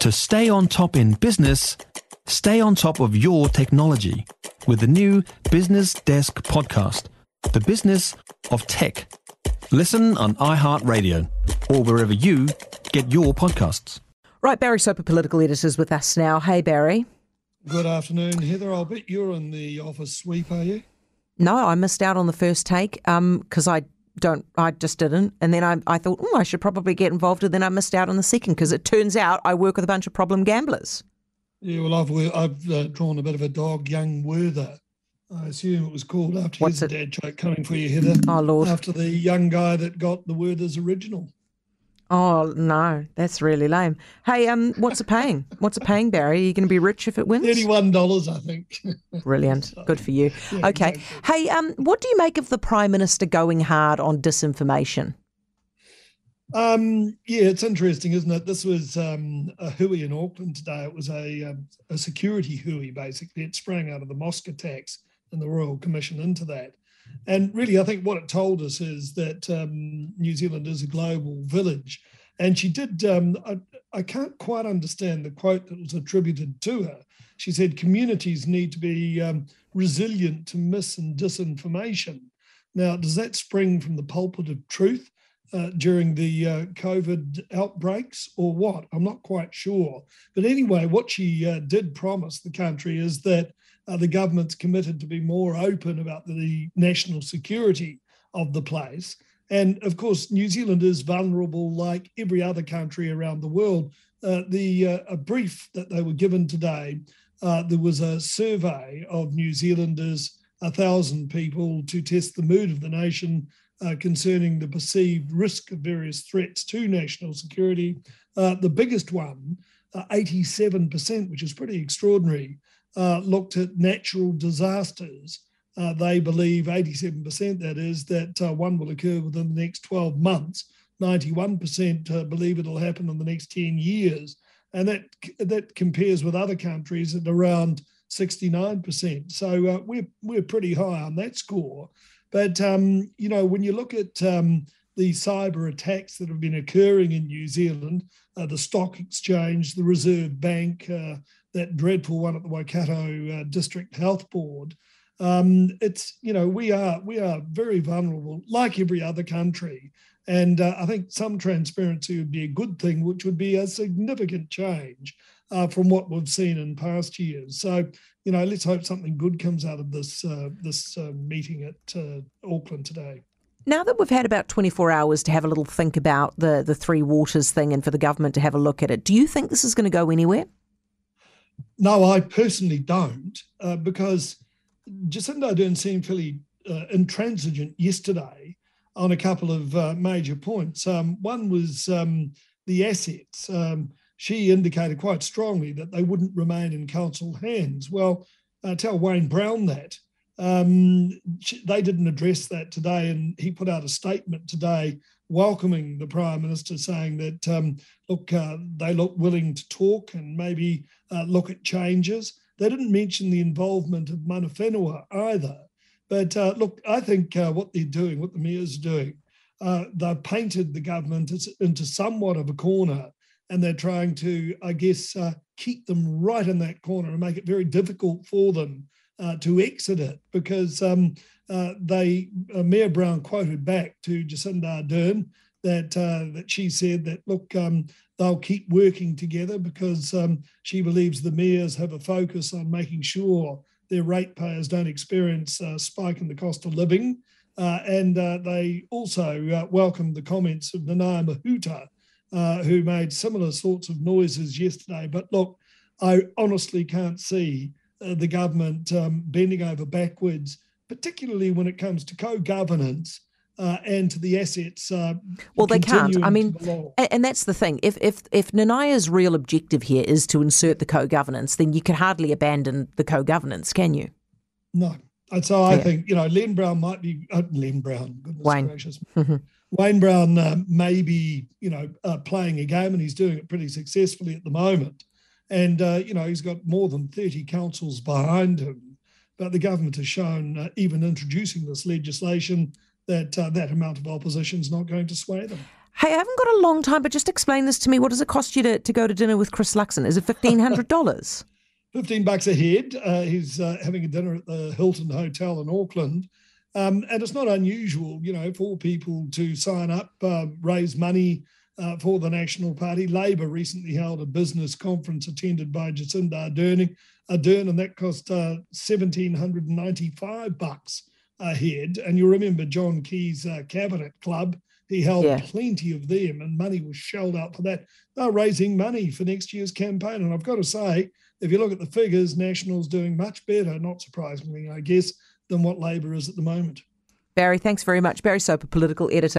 To stay on top in business, stay on top of your technology with the new Business Desk podcast, The Business of Tech. Listen on iHeartRadio or wherever you get your podcasts. Right, Barry Soper, political editors with us now. Hey, Barry. Good afternoon, Heather. I'll bet you're in the office sweep, are you? No, I missed out on the first take because um, I don't, I just didn't. And then I, I thought, oh, I should probably get involved. And then I missed out on the second because it turns out I work with a bunch of problem gamblers. Yeah, well, I've I've uh, drawn a bit of a dog, young Werther. I assume it was called after What's his it? dad joke coming for you, Heather. Oh, Lord. After the young guy that got the Werther's original. Oh no, that's really lame. Hey, um, what's it paying? What's it paying, Barry? Are you going to be rich if it wins? Thirty-one dollars, I think. Brilliant. Good for you. Yeah, okay. exactly. Hey, um, what do you make of the Prime Minister going hard on disinformation? Um, yeah, it's interesting, isn't it? This was um, a hui in Auckland today. It was a, um, a security hui, basically. It sprang out of the mosque attacks and the Royal Commission into that. And really, I think what it told us is that um, New Zealand is a global village. And she did, um, I, I can't quite understand the quote that was attributed to her. She said, communities need to be um, resilient to mis and disinformation. Now, does that spring from the pulpit of truth? uh, during the uh, COVID outbreaks or what? I'm not quite sure. But anyway, what she uh, did promise the country is that uh, the government's committed to be more open about the national security of the place. And of course, New Zealand is vulnerable like every other country around the world. Uh, the uh, a brief that they were given today, there was a survey of New Zealanders, a thousand people to test the mood of the nation uh, concerning the perceived risk of various threats to national security. Uh, the biggest one, uh, 87%, which is pretty extraordinary, uh, looked at natural disasters. Uh, they believe 87% that is that uh, one will occur within the next 12 months. 91% believe it'll happen in the next 10 years. And that, that compares with other countries at around 69%. So we're, we're pretty high on that score. But um, you know, when you look at um, the cyber attacks that have been occurring in New Zealand, uh, the stock exchange, the Reserve Bank, uh, that dreadful one at the Waikato uh, District Health Board, um, it's you know we are we are very vulnerable, like every other country. And uh, I think some transparency would be a good thing, which would be a significant change uh, from what we've seen in past years. So, you know, let's hope something good comes out of this uh, this uh, meeting at uh, Auckland today. Now that we've had about 24 hours to have a little think about the, the Three Waters thing and for the government to have a look at it, do you think this is going to go anywhere? No, I personally don't, uh, because Jacinda Ardern seemed fairly uh, intransigent yesterday on a couple of uh, major points. Um, one was um, the assets. Um, she indicated quite strongly that they wouldn't remain in council hands. Well, uh, tell Wayne Brown that. Um, she, they didn't address that today, and he put out a statement today welcoming the Prime Minister, saying that, um, look, uh, they look willing to talk and maybe uh, look at changes. They didn't mention the involvement of Mana Whenua either. But uh, look, I think uh, what they're doing, what the mayor's doing, uh, they've painted the government into somewhat of a corner and they're trying to, I guess, uh, keep them right in that corner and make it very difficult for them uh, to exit it because um, uh, they, Mayor Brown quoted back to Jacinda Ardern that that she said that look, um, they'll keep working together because um, she believes the mayors have a focus on making sure their ratepayers don't experience a spike in the cost of living. Uh, and uh, they also uh, welcomed the comments of Nanaia Mahuta, uh, who made similar sorts of noises yesterday. But look, I honestly can't see uh, the government um, bending over backwards, particularly when it comes to co governance. Uh, and to the assets. Uh, well, they can't. I mean, and, and that's the thing. If if if Nanaia's real objective here is to insert the co-governance, then you can hardly abandon the co-governance, can you? No. And so I Yeah. think, you know, Len Brown might be, uh, Len Brown, goodness Wayne. gracious. Mhm. Wayne Brown uh, may be, you know, uh, playing a game and he's doing it pretty successfully at the moment. And, uh, you know, he's got more than 30 councils behind him. But the government has shown, uh, even introducing this legislation, that uh, that amount of opposition is not going to sway them. Hey, I haven't got a long time, but just explain this to me. What does it cost you to, to go to dinner with Chris Luxon? Is it $1,500? 15 bucks a head. Uh, he's uh, having a dinner at the Hilton Hotel in Auckland. Um, and it's not unusual, you know, for people to sign up, uh, raise money uh, for the National Party. Labor recently held a business conference attended by Jacinda Ardern, Ardern and that cost uh, 1,795 bucks a head. And you remember John Key's uh, Cabinet Club he held yeah. plenty of them, and money was shelled out for that. They're raising money for next year's campaign. And I've got to say, if you look at the figures, National's doing much better, not surprisingly, I guess, than what Labor is at the moment. Barry, thanks very much. Barry Soper, political editor.